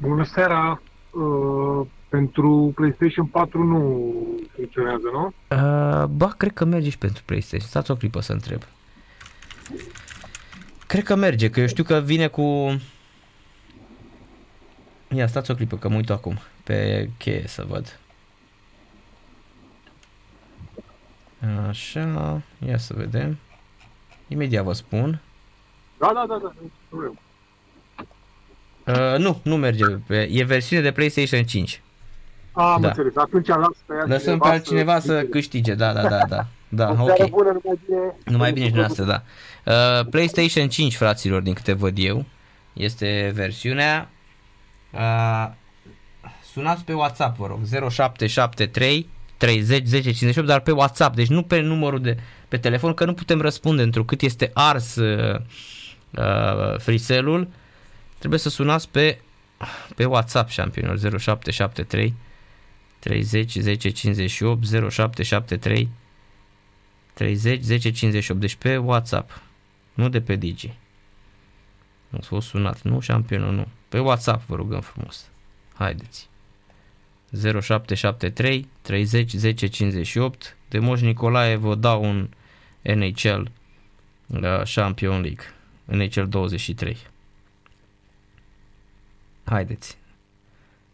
Bună seara! Uh, pentru PlayStation 4 nu funcționează, nu? Uh, ba, cred că merge și pentru PlayStation. Stați o clipă să întreb. Cred că merge, că eu știu că vine cu... Ia, stați o clipă, că mă uit acum pe cheie să văd. Așa, ia să vedem. Imediat vă spun. Da, da, da, da, nu Uh, nu, nu merge. E versiune de PlayStation 5. Am da. înțeles. Atunci las pe ea Lăsăm pe altcineva să, să câștige. Da, da, da, da. Da, ok. Bună, numai bine. Numai bine și dumneavoastră, da. Uh, PlayStation 5, fraților, din câte văd eu, este versiunea. Uh, sunați pe WhatsApp, vă rog, 0773 30 10 58, dar pe WhatsApp, deci nu pe numărul de pe telefon, că nu putem răspunde întrucât este ars uh, uh, friselul. Trebuie să sunați pe pe WhatsApp, șampionilor, 0773 30 10 58 0773 30 10 58. Deci pe WhatsApp, nu de pe Digi. Nu s-a sunat, nu șampionul, nu. Pe WhatsApp vă rugăm frumos. Haideți. 0773 30 10 58. De Moș Nicolae vă dau un NHL la Champion League. NHL 23. Haideți.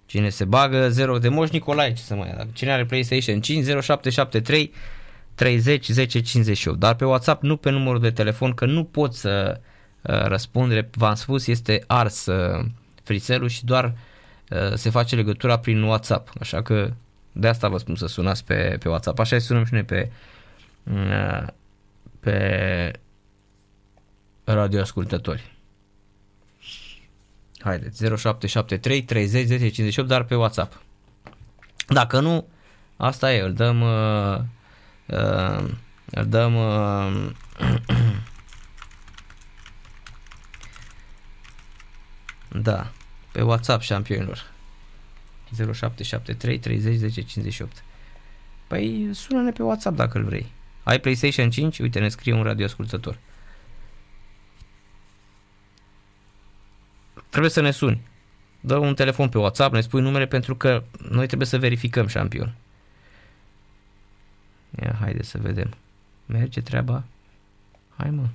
Cine se bagă, 0 de Moș Nicolae, ce să mai ia. Cine are PlayStation 5, 0773 30 10 58. Dar pe WhatsApp, nu pe numărul de telefon, că nu pot să uh, răspund. V-am spus, este ars uh, friselul și doar uh, se face legătura prin WhatsApp. Așa că De asta vă spun să sunați pe, pe WhatsApp. Așa sunăm și noi pe, uh, pe radioascultători. Haideți, 0773 30 10 58, dar pe WhatsApp. Dacă nu, asta e, îl dăm, uh, uh, îl dăm uh, da, pe WhatsApp șampionilor. 0773 30 10 58. Păi sună-ne pe WhatsApp dacă îl vrei. Ai PlayStation 5? Uite, ne scrie un radioascultător. Trebuie să ne suni. Dă un telefon pe WhatsApp, ne spui numele pentru că noi trebuie să verificăm șampion. Ia, haide să vedem. Merge treaba? Hai mă.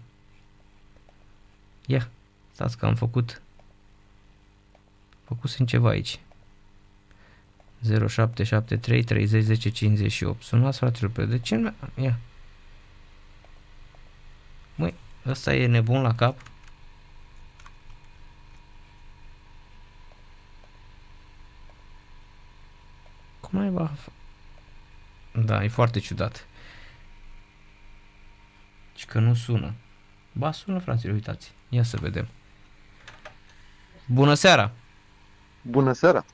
Ia, stați că am făcut făcusem ceva aici. 0773 30 10 58. Sunați fratele pe de ce? Ia. Măi, ăsta e nebun la cap? Cum ai va... Da, e foarte ciudat. Și că nu sună. Ba, sună, fraților, uitați. Ia să vedem. Bună seara! Bună seara!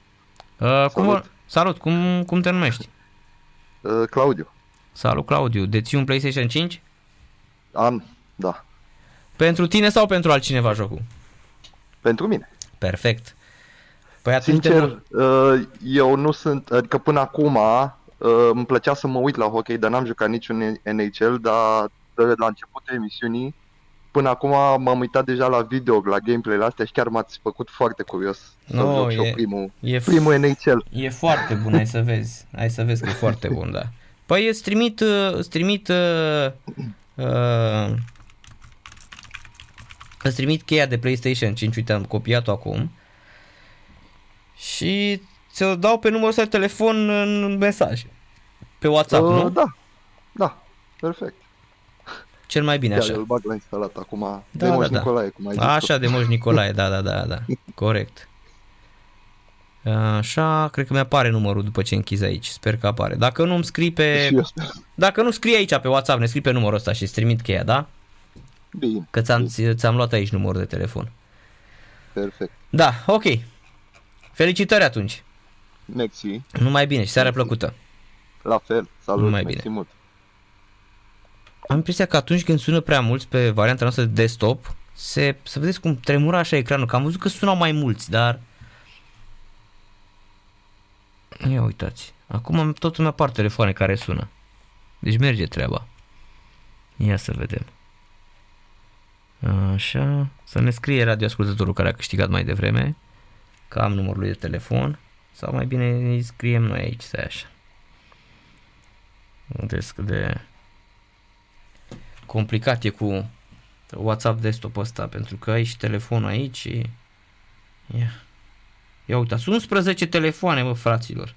Uh, cum, Salut! Salut, cum, cum te numești? Uh, Claudiu. Salut, Claudiu. Deții un PlayStation 5? Am, da. Pentru tine sau pentru altcineva jocul? Pentru mine. Perfect. Păi atunci Sincer, uh, eu nu sunt, adică până acum uh, îmi plăcea să mă uit la hockey, dar n-am jucat niciun NHL, dar de la începutul emisiunii până acum m-am uitat deja la video, la gameplay-le astea și chiar m-ați făcut foarte curios no, să joc e, primul, e primul NHL. E foarte bun, ai să vezi. Ai să vezi că e foarte bun, da. Păi îți trimit, îți trimit uh, uh, îți trimit cheia de PlayStation 5, uite am copiat-o acum și ți-o dau pe numărul ăsta de telefon în mesaj. Pe WhatsApp, uh, nu? Da, da, perfect. Cel mai bine așa. îl bag la instalat acum. Da, de Moș da, da. Nicolae, cum ai zis Așa, de Moș Nicolae, da, da, da, da. Corect. Așa, cred că mi-apare numărul după ce închizi aici. Sper că apare. Dacă nu îmi scrii pe... Dacă nu scrii aici pe WhatsApp, ne scrii pe numărul ăsta și îți trimit cheia, da? Bine. Că ți-am, ți-am luat aici numărul de telefon. Perfect. Da, ok. Felicitări atunci. Mersi. Numai bine și seara plăcută. La fel. Salut. Numai bine. Mult am impresia că atunci când sună prea mulți pe varianta noastră de desktop, se, să vedeți cum tremura așa ecranul, că am văzut că sunau mai mulți, dar... Ia uitați, acum tot îmi apar telefoane care sună. Deci merge treaba. Ia să vedem. Așa, să ne scrie radioascultătorul care a câștigat mai devreme, că am numărul lui de telefon, sau mai bine îi scriem noi aici, să așa. Vedeți de complicat e cu WhatsApp desktop ăsta, pentru că ai și telefonul aici și... Ia, Ia uitați, 11 telefoane, mă, fraților.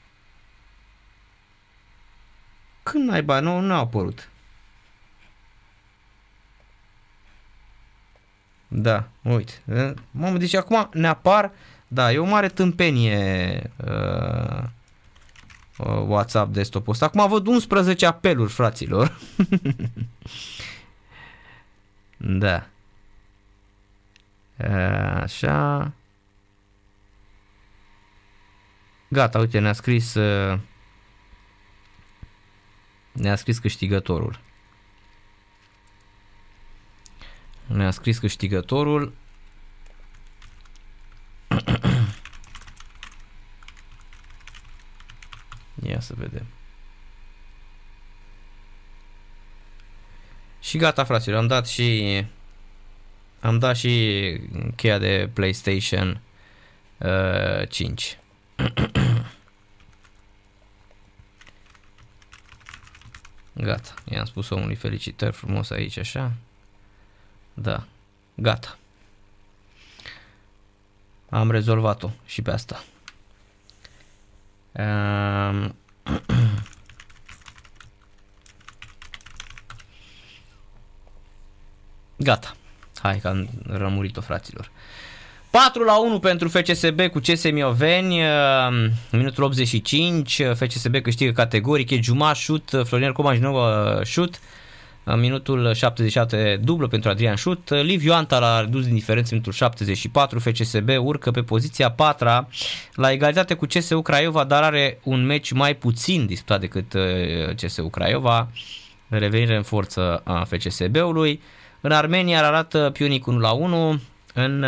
Când naiba, nu, nu au apărut. Da, uite. Mamă, deci acum ne apar, da, e o mare tâmpenie uh, uh, WhatsApp desktop ăsta. Acum văd 11 apeluri, fraților. Da. Așa. Gata, uite, ne-a scris ne-a scris câștigătorul. Ne-a scris câștigătorul. Ia să vedem. Și gata, fraților, am dat și am dat și cheia de PlayStation uh, 5. Gata, i-am spus omului felicitări frumos aici, așa. Da, gata. Am rezolvat-o și pe asta. Um, Gata. Hai că am rămurit-o, fraților. 4 la 1 pentru FCSB cu CS Mioveni, minutul 85, FCSB câștigă categoric, e Juma șut, Florin Coman nou șut, minutul 77 dublă pentru Adrian Șut, Liviu Anta l-a redus din diferență minutul 74, FCSB urcă pe poziția 4 la egalitate cu CSU Craiova, dar are un meci mai puțin disputat decât CSU Craiova, revenire în forță a FCSB-ului. În Armenia arată Pionic 1 la 1, în